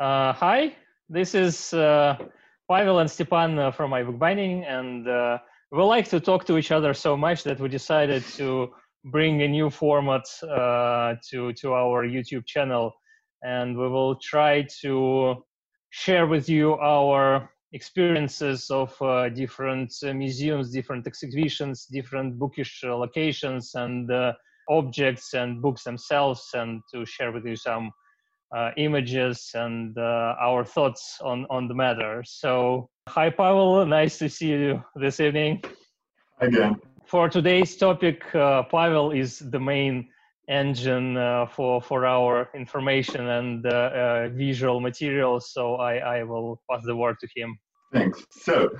Uh, hi, this is uh, Pavel and Stepan uh, from iBook Binding, and uh, we like to talk to each other so much that we decided to bring a new format uh, to to our YouTube channel, and we will try to share with you our experiences of uh, different museums, different exhibitions, different bookish locations, and objects and books themselves, and to share with you some images and uh, our thoughts on, on the matter. So, hi, Pavel. Nice to see you this evening. Again. For today's topic, uh, Pavel is the main engine uh, for, for our information and uh, uh, visual materials. So, I, I will pass the word to him. Thanks. So,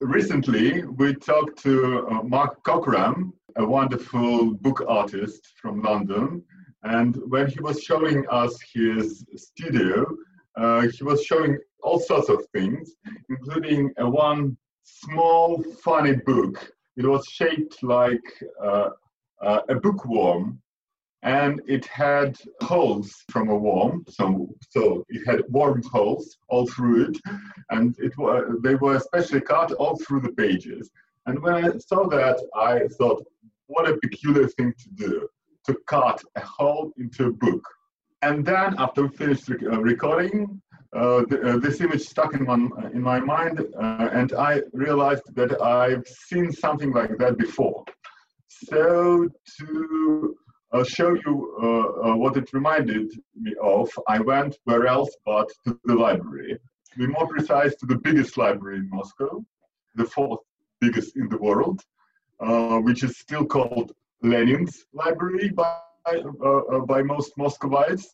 recently we talked to Mark Cockram, a wonderful book artist from London and when he was showing us his studio, uh, he was showing all sorts of things, including a one small, funny book. It was shaped like uh, uh, a bookworm, and it had holes from a worm. So, so it had worm holes all through it, and it were, they were especially cut all through the pages. And when I saw that, I thought, what a peculiar thing to do to cut a hole into a book. And then after we finished rec- uh, recording, uh, uh, this image stuck in my, in my mind, uh, and I realized that I've seen something like that before. So to uh, show you uh, what it reminded me of, I went where else but to the library. To be more precise, to the biggest library in Moscow, the fourth biggest in the world, which is still called Lenin's library by, uh, uh, by most Muscovites.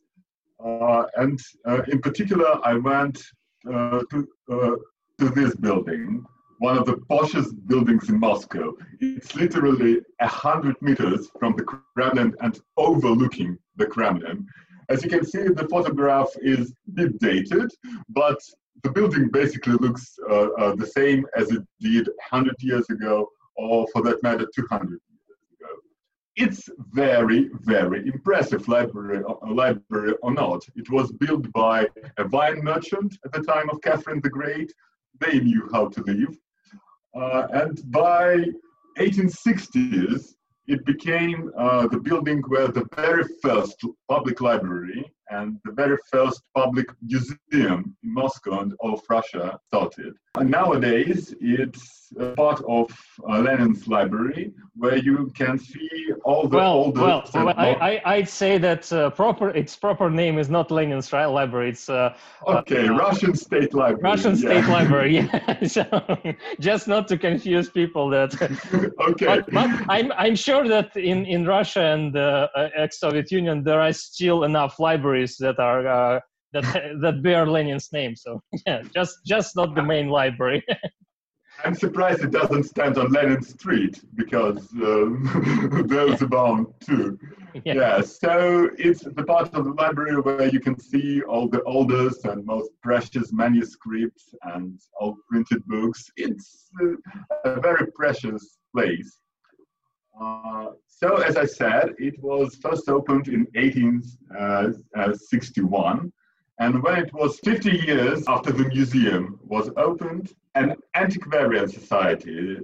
Uh, and in particular, I went to, to this building, one of the poshest buildings in Moscow. It's literally a hundred meters from the Kremlin and overlooking the Kremlin. As you can see, the photograph is a bit dated, but the building basically looks uh, uh, the same as it did 100 years ago, or for that matter, 200 it's very, very impressive library, uh, library or not. It was built by a wine merchant at the time of Catherine the Great. They knew how to live. Uh, and by 1860s, it became uh, the building where the very first public library and the very first public museum in Moscow and all of Russia started. And nowadays, it's part of uh, Lenin's library where you can see all the well, oldest. Well, well I, I, would say that uh, proper its proper name is not Lenin's library. It's uh, uh okay, Russian State Library. Russian State. Library. Yeah. so, just not to confuse people. That okay. But, but, I'm I'm sure that in in Russia and the uh, ex-Soviet Union there are still enough libraries that are uh, that that bear Lenin's name. So yeah, just just not the main library. I'm surprised it doesn't stand on Lenin Street because uh, there's bound too. Yeah. yeah. so it's the part of the library where you can see all the oldest and most precious manuscripts and all printed books. It's uh, a very precious place. Uh, so, as I said, it was first opened in 1861 and when it was 50 years after the museum was opened, an antiquarian society,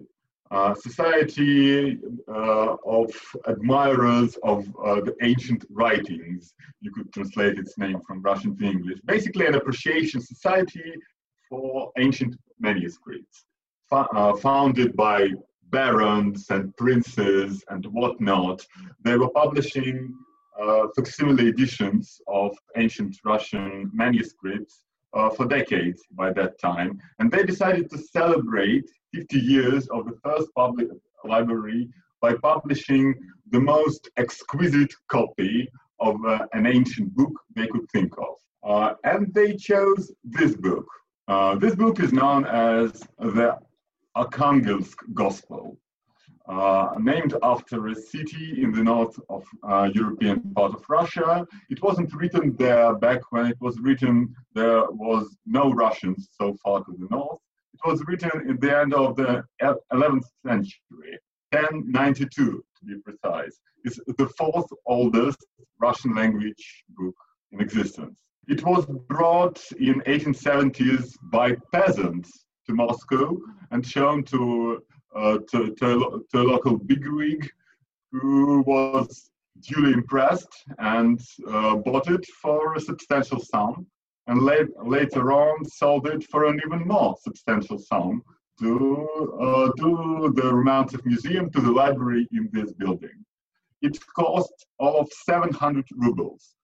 uh, society uh, of admirers of uh, the ancient writings, you could translate its name from Russian to English, basically an appreciation society for ancient manuscripts, uh, founded by barons and princes and whatnot. They were publishing uh, facsimile editions of ancient Russian manuscripts uh, for decades by that time. And they decided to celebrate 50 years of the first public library by publishing the most exquisite copy of uh, an ancient book they could think of. Uh, and they chose this book. Uh, this book is known as the Arkhangelsk Gospel uh, named after a city in the north of uh, European part of Russia. It wasn't written there back when it was written. There was no Russians so far to the north. It was written at the end of the 11th century, 1092 to be precise. It's the fourth oldest Russian language book in existence. It was brought in 1870s by peasants to Moscow and shown to, uh, to, to, to, a local bigwig who was duly impressed and uh, bought it for a substantial sum and late, later on sold it for an even more substantial sum to, uh, to the Rumyantsev Museum, to the library in this building. It cost all of 700 rubles.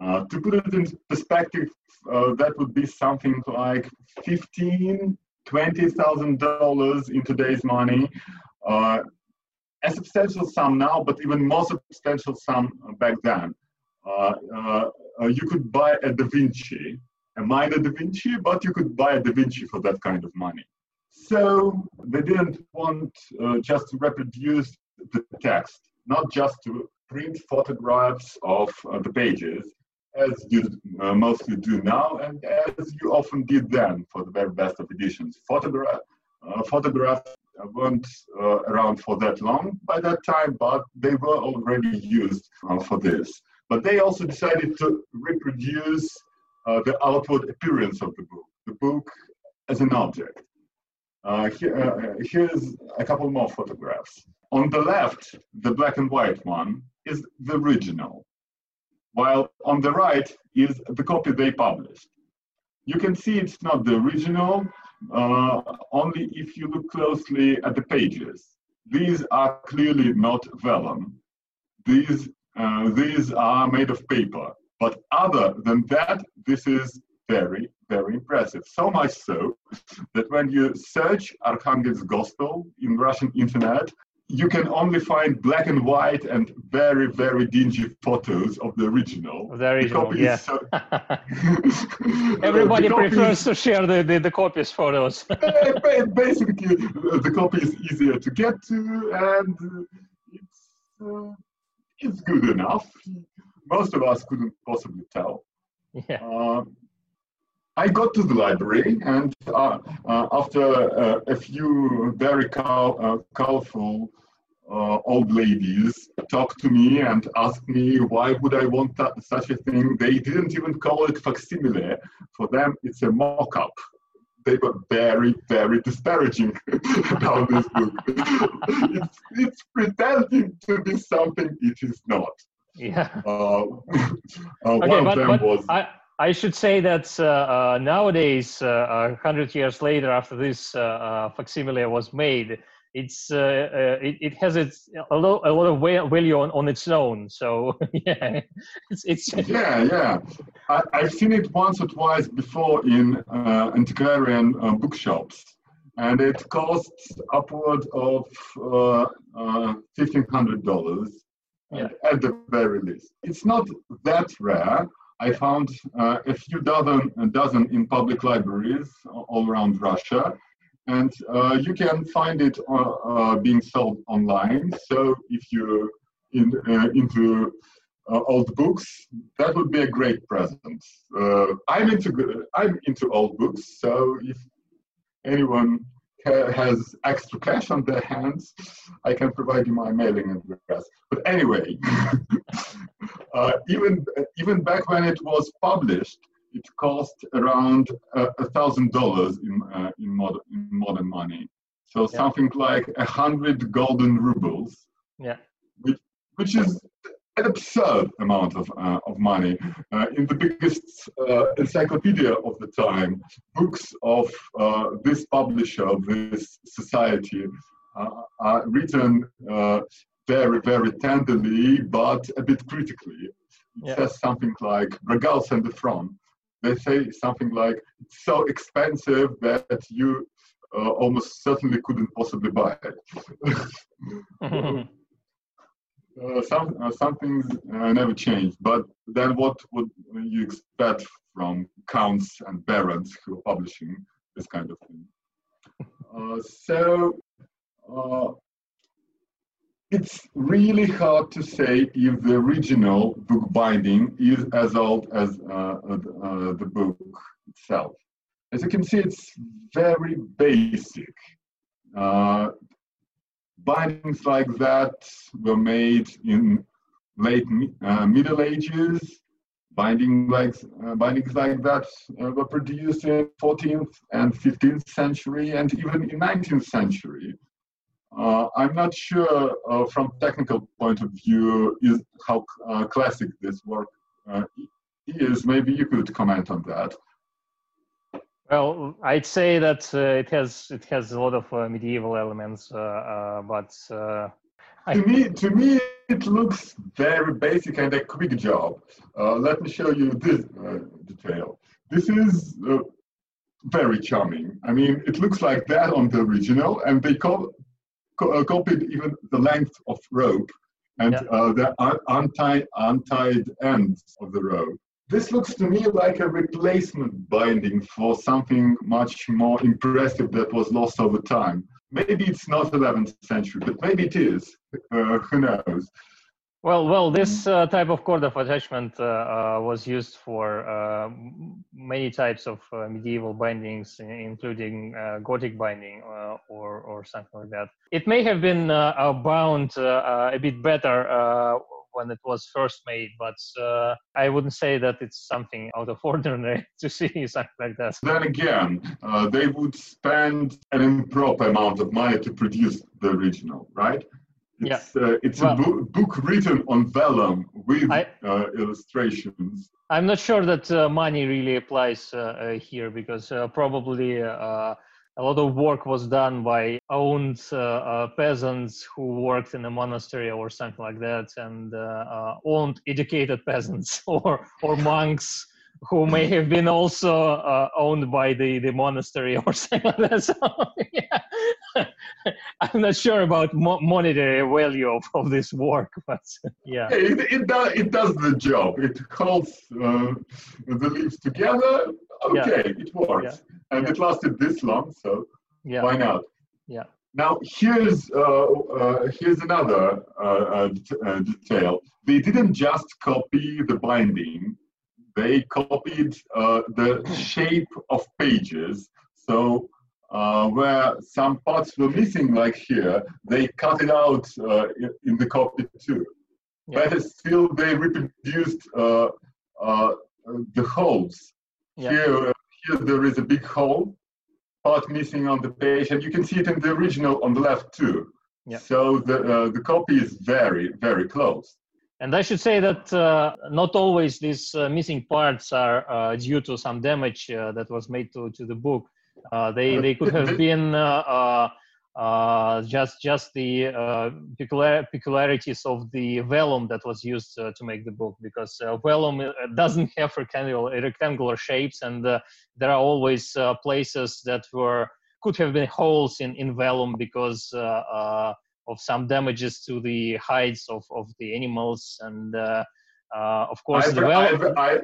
Uh, to put it in perspective, uh, that would be something like 15, 20,000 dollars in today's money. Uh, a substantial sum now, but even more substantial sum back then. Uh, uh, uh, you could buy a Da Vinci, a minor Da Vinci, but you could buy a Da Vinci for that kind of money. So they didn't want uh, just to reproduce the text, not just to print photographs of the pages, as you uh, mostly do now, and as you often did then for the very best of editions. Photograph, photographs weren't around for that long by that time, but they were already used for this. But they also decided to reproduce uh, the outward appearance of the book, the book as an object. Uh, here, uh, here's a couple more photographs. On the left, the black and white one is the original, while on the right is the copy they published. You can see it's not the original, uh, only if you look closely at the pages. These are clearly not vellum. These, uh, these are made of paper. But other than that, this is very, very impressive. So much so that when you search Arkhangel's Gospel in Russian internet, you can only find black and white and very, very dingy photos of the original. The original, the yeah. So... Everybody prefers to share the, the, the copies photos. Basically, the copy is easier to get to and it's, uh, it's good enough. Most of us couldn't possibly tell. Yeah. Uh, I got to the library, and uh, uh, after uh, a few very cal- uh, colorful uh, old ladies talked to me and asked me why would I want that, such a thing. They didn't even call it facsimile. For them, it's a mock-up. They were very, very disparaging about this book. it's, it's pretending to be something it is not. Yeah. Uh, okay, one but, of them but was. I- I should say that uh, uh, nowadays, uh, a hundred years later, after this uh, uh, facsimile was made, it's uh, it, it, has its a, lo- a lot of value on, on its own. So yeah, it's, it's yeah yeah. I, have seen it once or twice before in antiquarian bookshops, and it costs upward of fifteen hundred dollars yeah. at the very least. It's not that rare I found uh, a few dozen, a dozen in public libraries all around Russia, and uh, you can find it uh, uh being sold online. So if you're in, uh, into uh, old books, that would be a great present. I'm into I'm into old books, so if anyone has extra cash on their hands, I can provide you my mailing address. But anyway, uh, even even back when it was published, it cost around a thousand dollars in uh, in modern in modern money. So yeah. something like a hundred golden rubles. Yeah. Which which is absurd amount of, uh, of money. Uh, in the biggest uh, encyclopedia of the time, books of uh, this publisher, of this society, uh, are written uh, very, very tenderly, but a bit critically. It yeah. says something like, Brockhaus and Efron. They say something like, it's so expensive that you almost certainly couldn't possibly buy it. Uh, some uh, some things uh, never change. But then, what would you expect from counts and barons who are publishing this kind of thing? Uh, so uh, it's really hard to say if the original book binding is as old as uh, the book itself. As you can see, it's very basic. Bindings like that were made in late uh, Middle Ages. binding like, uh, bindings like that uh, were produced in 14th and 15th century and even in 19th century. Uh, I'm not sure uh, from technical point of view is how uh, classic this work is. Maybe you could comment on that. Well, I'd say that it has it has a lot of medieval elements, but to me, to me, it looks very basic and a quick job. Uh, let me show you this uh, detail. This is uh, very charming. I mean, it looks like that on the original, and they co co uh, copied even the length of rope and yeah. Uh, the un untied, untied ends of the rope. This looks to me like a replacement binding for something much more impressive that was lost over time. Maybe it's not 11th century, but maybe it is. Uh, who knows? Well, well, this uh, type of cord of attachment uh, uh was used for uh, many types of uh, medieval bindings, including Gothic binding or or something like that. It may have been bound a bit better when it was first made, but uh, I wouldn't say that it's something out of ordinary to see something like that. Then again, uh, they would spend an improper amount of money to produce the original, right? It's, yeah. Uh, it's well, a book, book, written on vellum with I, uh, illustrations. I'm not sure that uh, money really applies uh, here because probably a lot of work was done by owned uh, uh, peasants who worked in a monastery or something like that, and uh, uh owned educated peasants or or monks who may have been also uh, owned by the, the monastery or something like that. So, yeah. I'm not sure about mo- monetary value of, of this work, but yeah. It, it, does, it does the job. It holds uh, the leaves together. Okay, yeah. it works. Yeah and it lasted this long, so yeah. why not? Yeah. Now here's uh, uh, here's another uh, uh, uh, detail. They didn't just copy the binding; they copied uh, the shape of pages. So where some parts were missing, like here, they cut it out in the copy too. Yeah. But still, they reproduced the holes. Yeah. Here, here there is a big hole, part missing on the page, and you can see it in the original on the left too. Yeah. So the, uh, the copy is very, very close. And I should say that uh, not always these uh, missing parts are uh, due to some damage uh, that was made to, to the book. Uh, they, they could have been uh, just just the uh, peculiar, peculiarities of the vellum that was used uh, to make the book because uh, vellum uh, doesn't have rectangular, rectangular shapes and uh, there are always places that were could have been holes in, in vellum because of some damages to the hides of, of the animals and of course I've, the vellum, I've,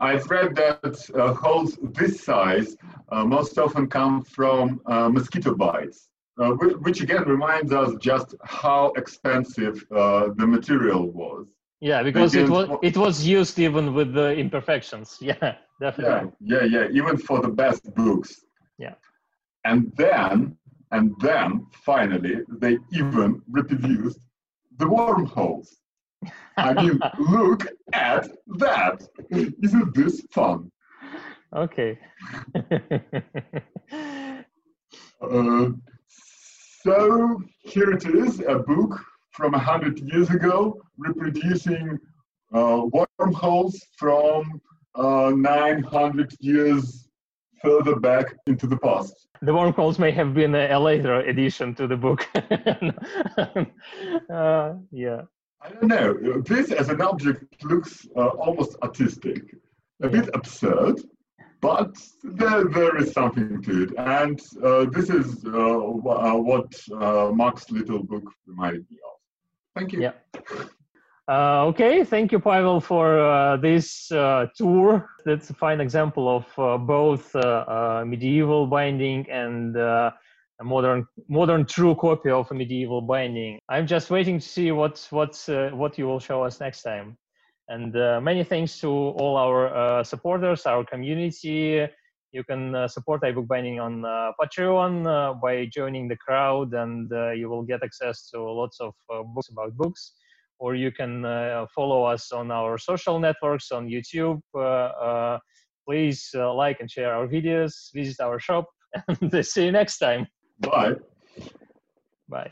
I, I've read that holes this size most often come from mosquito bites uh, which again reminds us just how expensive uh, the material was. Yeah, because it was it was used even with the imperfections. Yeah, definitely. Yeah, yeah, yeah. Even for the best books. Yeah. And then, and then, finally, they even reproduced the wormholes. I mean, look at that! Isn't this fun? Okay. uh, so here it is, a book from 100 years ago reproducing uh, wormholes from uh, 900 years further back into the past. The wormholes may have been a, later addition to the book. uh, yeah. I don't know. This as an object looks uh, almost artistic, a yeah. bit absurd, but there, there is something to it. And uh, this is uh, uh, what uh, Mark's little book reminded me of. Thank you. Yeah. Uh, okay, thank you, Pavel, for uh, this tour. That's a fine example of both medieval binding and a modern, modern true copy of a medieval binding. I'm just waiting to see what what what you will show us next time. And uh, many thanks to all our uh, supporters, our community. You can uh, support iBook Binding on uh, Patreon uh, by joining the crowd, and uh, you will get access to lots of books about books. or you can uh, follow us on our social networks on YouTube. Uh, please like and share our videos, visit our shop, and see you next time. Bye. Bye.